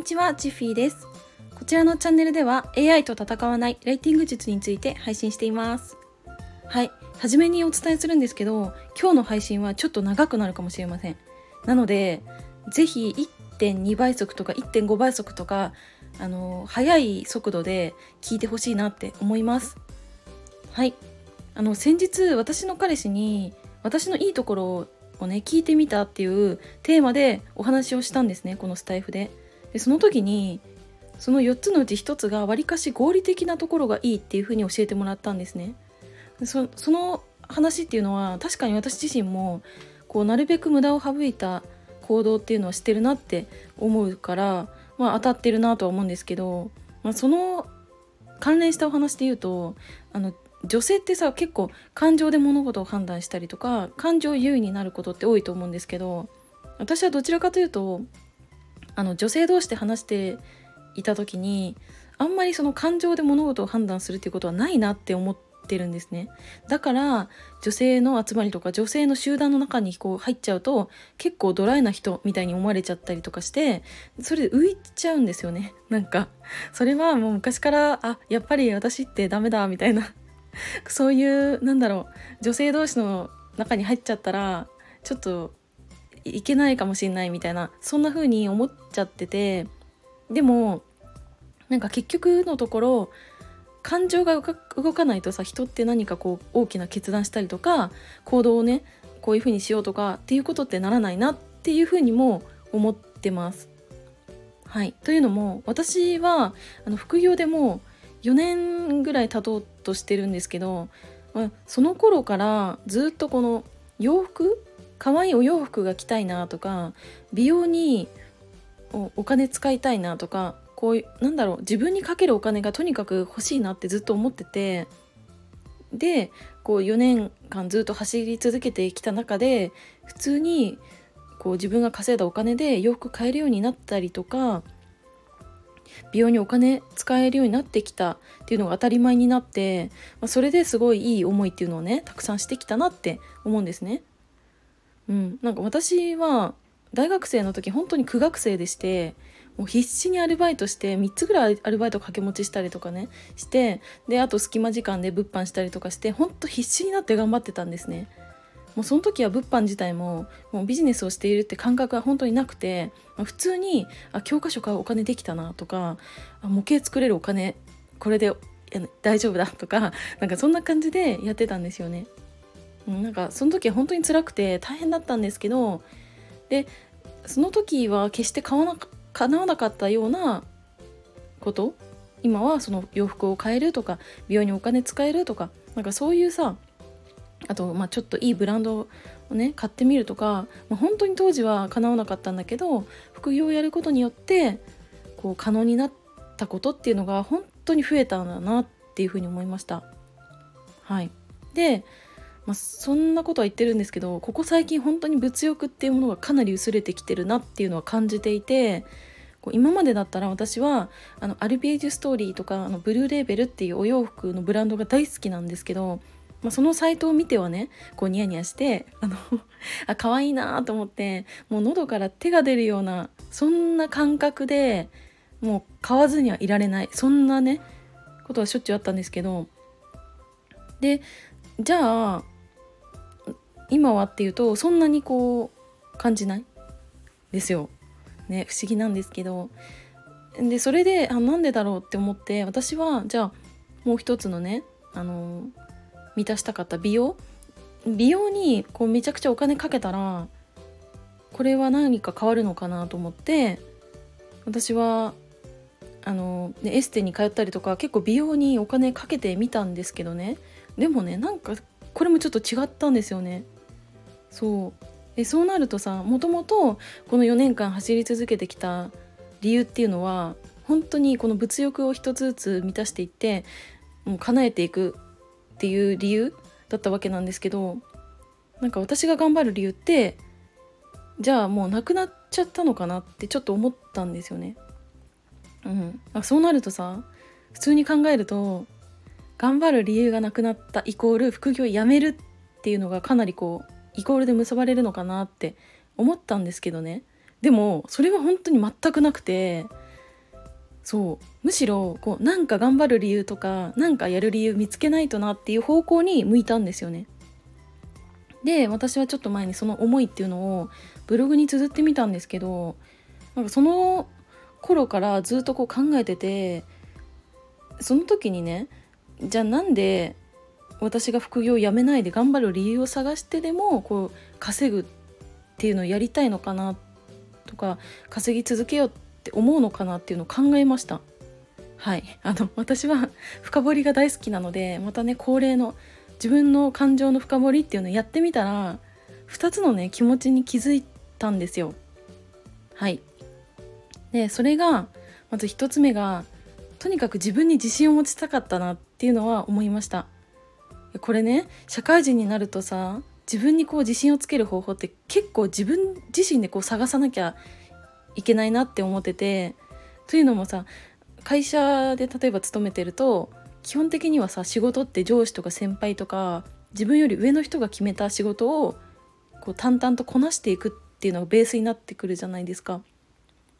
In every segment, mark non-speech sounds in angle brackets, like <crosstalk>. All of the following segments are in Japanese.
にちは、ジッフィーです。こちらのチャンネルでは AI と戦わないライティング術について配信しています。はい、初めにお伝えするんですけど、今日の配信はちょっと長くなるかもしれません。なので、ぜひ1.2倍速とか1.5倍速とか、あの速い速度で聞いてほしいなって思います。はい、あの先日私の彼氏に私のいいところをね聞いてみたっていうテーマでお話をしたんですねこのスタイフで。でその時にその4つのうち1つがわりかし合理的なところがいいっていうふうに教えてもらったんですね。その話っていうのは確かに私自身もこうなるべく無駄を省いた行動っていうのはしてるなって思うからまあ当たってるなとは思うんですけど、まあ、その関連したお話で言うとあの女性ってさ結構感情で物事を判断したりとか感情優位になることって多いと思うんですけど私はどちらかというとあの女性同士で話していた時にあんまりその感情で物事を判断するっていうことはないなって思ってるんですね。だから女性の集まりとか女性の集団の中にこう入っちゃうと結構ドライな人みたいに思われちゃったりとかしてそれで浮いちゃうんですよね。なんかそれはもう昔からあやっぱり私ってダメだみたいな。そういうなんだろう女性同士の中に入っちゃったらちょっといけないかもしれないみたいなそんな風に思っちゃっててでもなんか結局のところ感情が動かないとさ人って何かこう大きな決断したりとか行動をねこういう風にしようとかっていうことってならないなっていう風にも思ってます。はい、というのも私はあの副業でも4年ぐらい経とうとしてるんですけど、まあ、その頃からずっとこの洋服可愛いお洋服が着たいなとか美容にお金使いたいなとかこういうなんだろう自分にかけるお金がとにかく欲しいなってずっと思っててでこう4年間ずっと走り続けてきた中で普通にこう自分が稼いだお金で洋服買えるようになったりとか美容にお金使えるようになってきたっていうのが当たり前になって、まあ、それですごいいい思いっていうのをねたくさんしてきたなって思うんですね。うん、なんか私は大学生の時本当に苦学生でしてもう必死にアルバイトして3つぐらいアルバイト掛け持ちしたりとかねしてであと隙間時間で物販したりとかして本当必死になって頑張ってたんですね。もうその時は物販自体ももうビジネスをしているって感覚は本当になくて、ま、普通にあ教科書買うお金できたなとかあ模型作れるお金これで大丈夫だとかなんかそんな感じでやってたんですよね。なんかその時は本当に辛くて大変だったんですけどでその時は決して買わな叶わなかったようなこと今はその洋服を買えるとか美容にお金使えるとかなんかそういうさあと、まあ、ちょっといいブランドをね買ってみるとか、まあ、本当に当時は叶わなかったんだけど副業をやることによってこう可能になったことっていうのが本当に増えたんだなっていうふうに思いました。はい、で、まあ、そんなことは言ってるんですけどここ最近本当に物欲っていうものがかなり薄れてきてるなっていうのは感じていて今までだったら私はあのアルビエージュストーリーとかあのブルーレーベルっていうお洋服のブランドが大好きなんですけどまあ、そのサイトを見てはねこうニヤニヤしてあの <laughs> あ可愛いなと思ってもう喉から手が出るようなそんな感覚でもう買わずにはいられない。そんなねことはしょっちゅうあったんですけど。でじゃあ今はっていうとそんなにこう感じないですよ。ね不思議なんですけどでそれであなんでだろうって思って私はじゃあもう一つのねあの満たしたかった美容美容にこうめちゃくちゃお金かけたらこれは何か変わるのかなと思って私はあの、ね、エステに通ったりとか結構美容にお金かけてみたんですけどねでもねなんかこれもちょっと違ったんですよね。そうえそうなるとさもともとこの4年間走り続けてきた理由っていうのは本当にこの物欲を一つずつ満たしていってもう叶えていくっていう理由だったわけなんですけどなんか私が頑張る理由ってじゃあもうなくなっちゃったのかなってちょっと思ったんですよね。うん、あそうなるとさ普通に考えると頑張る理由がなくなったイコール副業やめるっていうのがかなりこうイコールで結ばれるのかなって思ったんですけどねでもそれは本当に全くなくてそうむしろこうなんか頑張る理由とかなんかやる理由見つけないとなっていう方向に向いたんですよね。で私はちょっと前にその思いっていうのをブログに綴ってみたんですけどなんかその頃からずっとこう考えててその時にねじゃあなんで私が副業をやめないで頑張る理由を探してでもこう稼ぐっていうのをやりたいのかなとか稼ぎ続けようって思うのかなっていうのを考えました。はい。<laughs> あの私は <laughs> 深掘りが大好きなのでまたね恒例の自分の感情の深掘りっていうのをやってみたら2つのね気持ちに気づいたんですよ。はい。でそれがまず1つ目がとにかく自分に自信を持ちたかったなっていうのは思いました。これね社会人になるとさ自分にこう自信をつける方法って結構自分自身でこう探さなきゃいけないなって思っててというのもさ会社で例えば勤めてると基本的にはさ仕事って上司とか先輩とか自分より上の人が決めた仕事をこう淡々とこなしていくっていうのがベースになってくるじゃないですか。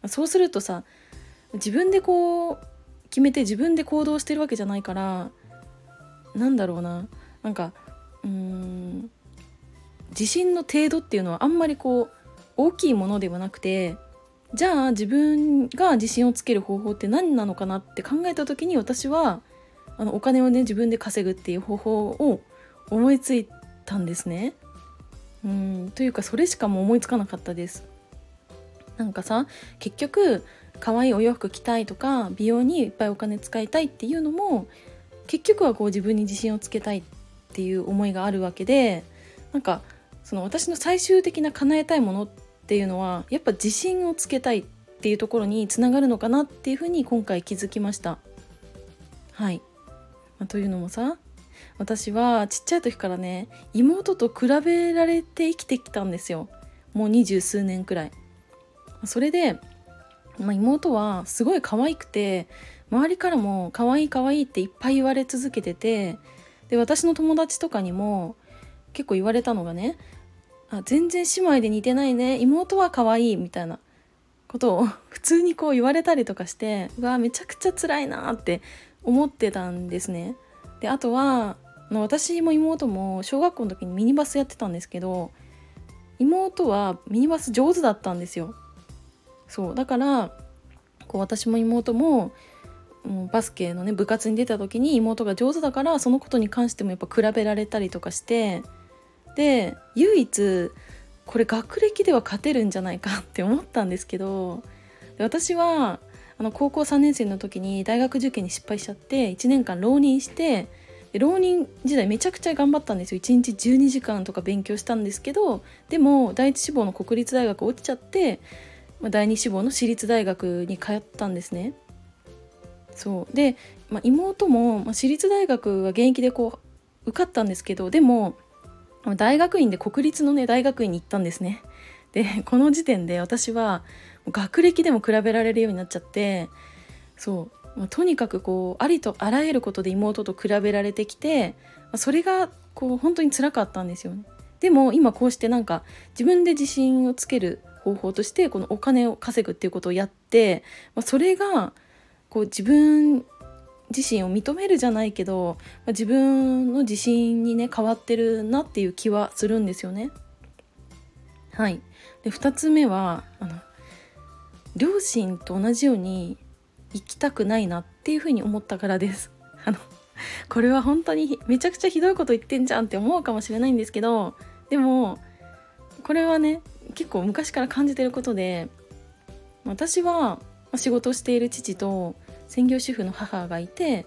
そうするとさ自分でこう決めて自分で行動してるわけじゃないからなんだろうななんかうん自信の程度っていうのはあんまりこう大きいものではなくてじゃあ自分が自信をつける方法って何なのかなって考えた時に私はあのお金をね自分で稼ぐっていう方法を思いついたんですね。うんというかそれしかも思いつかなかったです。なんかさ結局可愛いお洋服着たいとか美容にいっぱいお金使いたいっていうのも結局はこう自分に自信をつけたいっっていう思いがあるわけでなんかその私の最終的な叶えたいものっていうのはやっぱ自信をつけたいっていうところにつながるのかなっていうふうに今回気づきました。はい、まあ、というのもさ私はちっちゃい時からね妹と比べられて生きてきたんですよもう二十数年くらい。それで、まあ、妹はすごい可愛くて周りからも可愛い可愛いっていっぱい言われ続けててで私の友達とかにも結構言われたのがねあ全然姉妹で似てないね妹は可愛いみたいなことを <laughs> 普通にこう言われたりとかしてうわめちゃくちゃ辛いなって思ってたんですね。であとは私も妹も小学校の時にミニバスやってたんですけど妹はミニバス上手だったんですよ。そうだからこう私も妹ももうバスケのね部活に出た時に妹が上手だからそのことに関してもやっぱ比べられたりとかしてで唯一これ学歴では勝てるんじゃないかって思ったんですけど私はあの高校3年生の時に大学受験に失敗しちゃって1年間浪人して浪人時代めちゃくちゃ頑張ったんですよ1日12時間とか勉強したんですけどでも第一志望の国立大学落ちちゃって、第二志望の私立大学に通ったんですね。そうで、まあ、妹も、まあ、私立大学は現役でこう受かったんですけどでも大学院で国立のね大学院に行ったんですね。で <laughs> この時点で私は学歴でも比べられるようになっちゃってそう、まあ、とにかくこうありとあらゆることで妹と比べられてきて、まあ、それがこう本当につらかったんですよね。でも今こうしてなんか自分で自信をつける方法としてこのお金を稼ぐっていうことをやって、まあ、それがこう自分自身を認めるじゃないけど、まあ、自分の自信にね変わってるなっていう気はするんですよね。はい、で2つ目はあの両親と同じように生きたくないなっていうふうに思ったからです。<laughs> あのこれは本当にめちゃくちゃひどいこと言ってんじゃんって思うかもしれないんですけどでもこれはね結構昔から感じてることで私はまあ仕事をしている父と専業主婦の母がいて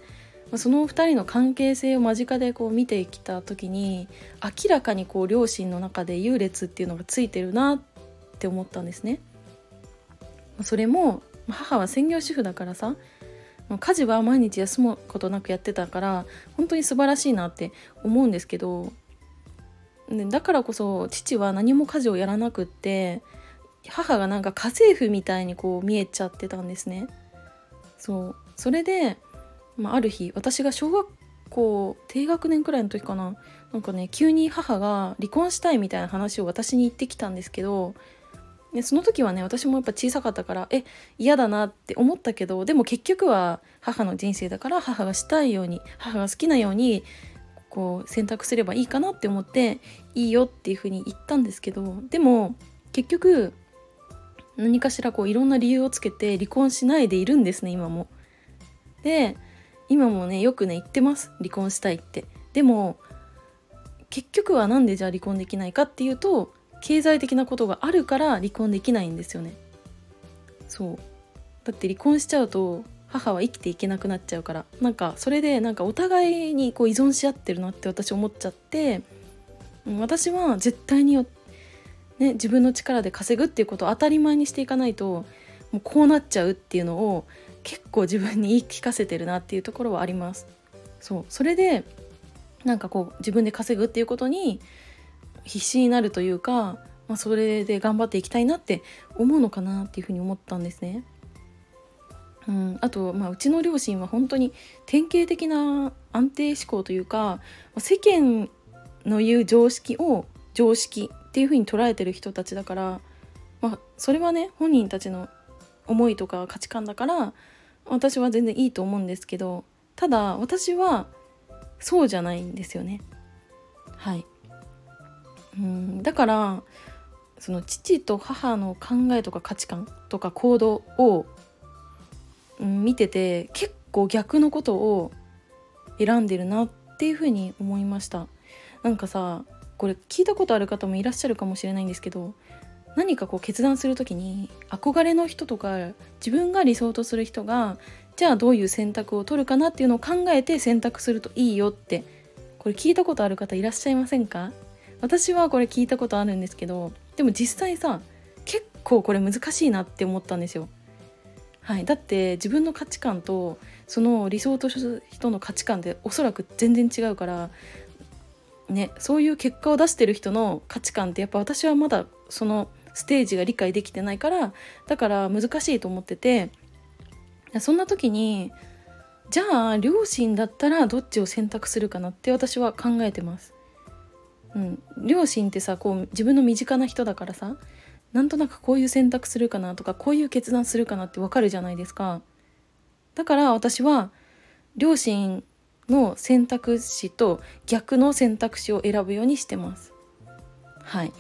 まあその2人の関係性を間近でこう見てきた時に明らかにこう両親の中で優劣っていうのがついてるなって思ったんですね。それも母は専業主婦だからさ家事は毎日休むことなくやってたから本当に素晴らしいなって思うんですけどだからこそ父は何も家事をやらなくって母がなんか家政婦みたいにこう見えちゃってたんですね。そうそれで、まあ、ある日私が小学校低学年くらいの時かななんかね急に母が離婚したいみたいな話を私に言ってきたんですけどでその時はね私もやっぱ小さかったからえ嫌だなって思ったけどでも結局は母の人生だから母がしたいように母が好きなようにこう選択すればいいかなって思っていいよっていうふうに言ったんですけどでも結局何かしらこういろんな理由をつけて離婚しないでいるんですね今も。で今もねよくね言ってます離婚したいって。でも結局は何でじゃあ離婚できないかっていうと経済的なことがあるから離婚できないんですよねそうだって離婚しちゃうと母は生きていけなくなっちゃうからなんかそれでなんかお互いにこう依存し合ってるなって私思っちゃって私は絶対に、ね、自分の力で稼ぐっていうことを当たり前にしていかないともうこうなっちゃうっていうのを結構自分に言い聞かせてるなっていうところはあります。そう。それでなんかこう自分で稼ぐっていうことに必死になるというか、まあ、それで頑張っていきたいなって思うのかなっていうふうに思ったんですね。うん、あと、まあ、うちの両親は本当に典型的な安定思考というか世間の言う常識を常識っていうふうに捉えてる人たちだから、まあ、それはね本人たちの思いとか価値観だから私は全然いいと思うんですけどただ私はそうじゃないんですよね。はいうんだからその父と母の考えとか価値観とか行動を、うん、見てて結構逆のことを選んでるなっていうふうに思いましたなんかさこれ聞いたことある方もいらっしゃるかもしれないんですけど何かこう決断する時に憧れの人とか自分が理想とする人がじゃあどういう選択を取るかなっていうのを考えて選択するといいよってこれ聞いたことある方いらっしゃいませんか？私はこれ聞いたことあるんですけどでも実際さ結構これ難しいなって思ったんですよ。はい、だって自分の価値観とその理想とする人の価値観っておそらく全然違うからねそういう結果を出してる人の価値観ってやっぱ私はまだそのステージが理解できてないからだから難しいと思っててそんな時にじゃあ両親だったらどっちを選択するかなって私は考えてます。うん、両親ってさこう自分の身近な人だからさなんとなくこういう選択するかなとかこういう決断するかなってわかるじゃないですかだから私は両親の選択肢と逆の選択肢を選ぶようにしてます。はい。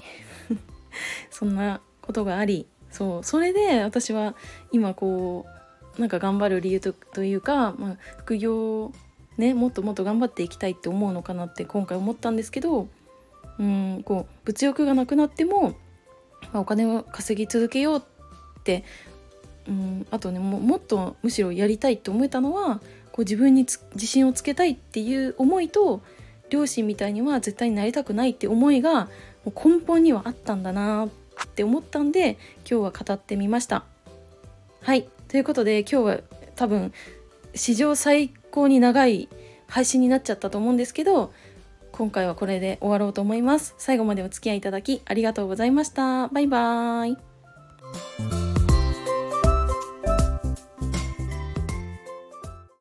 <laughs> そんなことがありそうそれで私は今こうなんか頑張る理由というか、まあ、副業ねもっともっと頑張っていきたいって思うのかなって今回思ったんですけどうんこう物欲がなくなっても、まあ、お金を稼ぎ続けようってうんあとねももっとむしろやりたいって思えたのはこう自分に自信をつけたいっていう思いと両親みたいには絶対になりたくないって思いがもう根本にはあったんだなって思ったんで今日は語ってみました。はいということで今日は多分史上最高に長い配信になっちゃったと思うんですけど今回はこれで終わろうと思います。最後までお付き合いいただきありがとうございました。バイバーイ。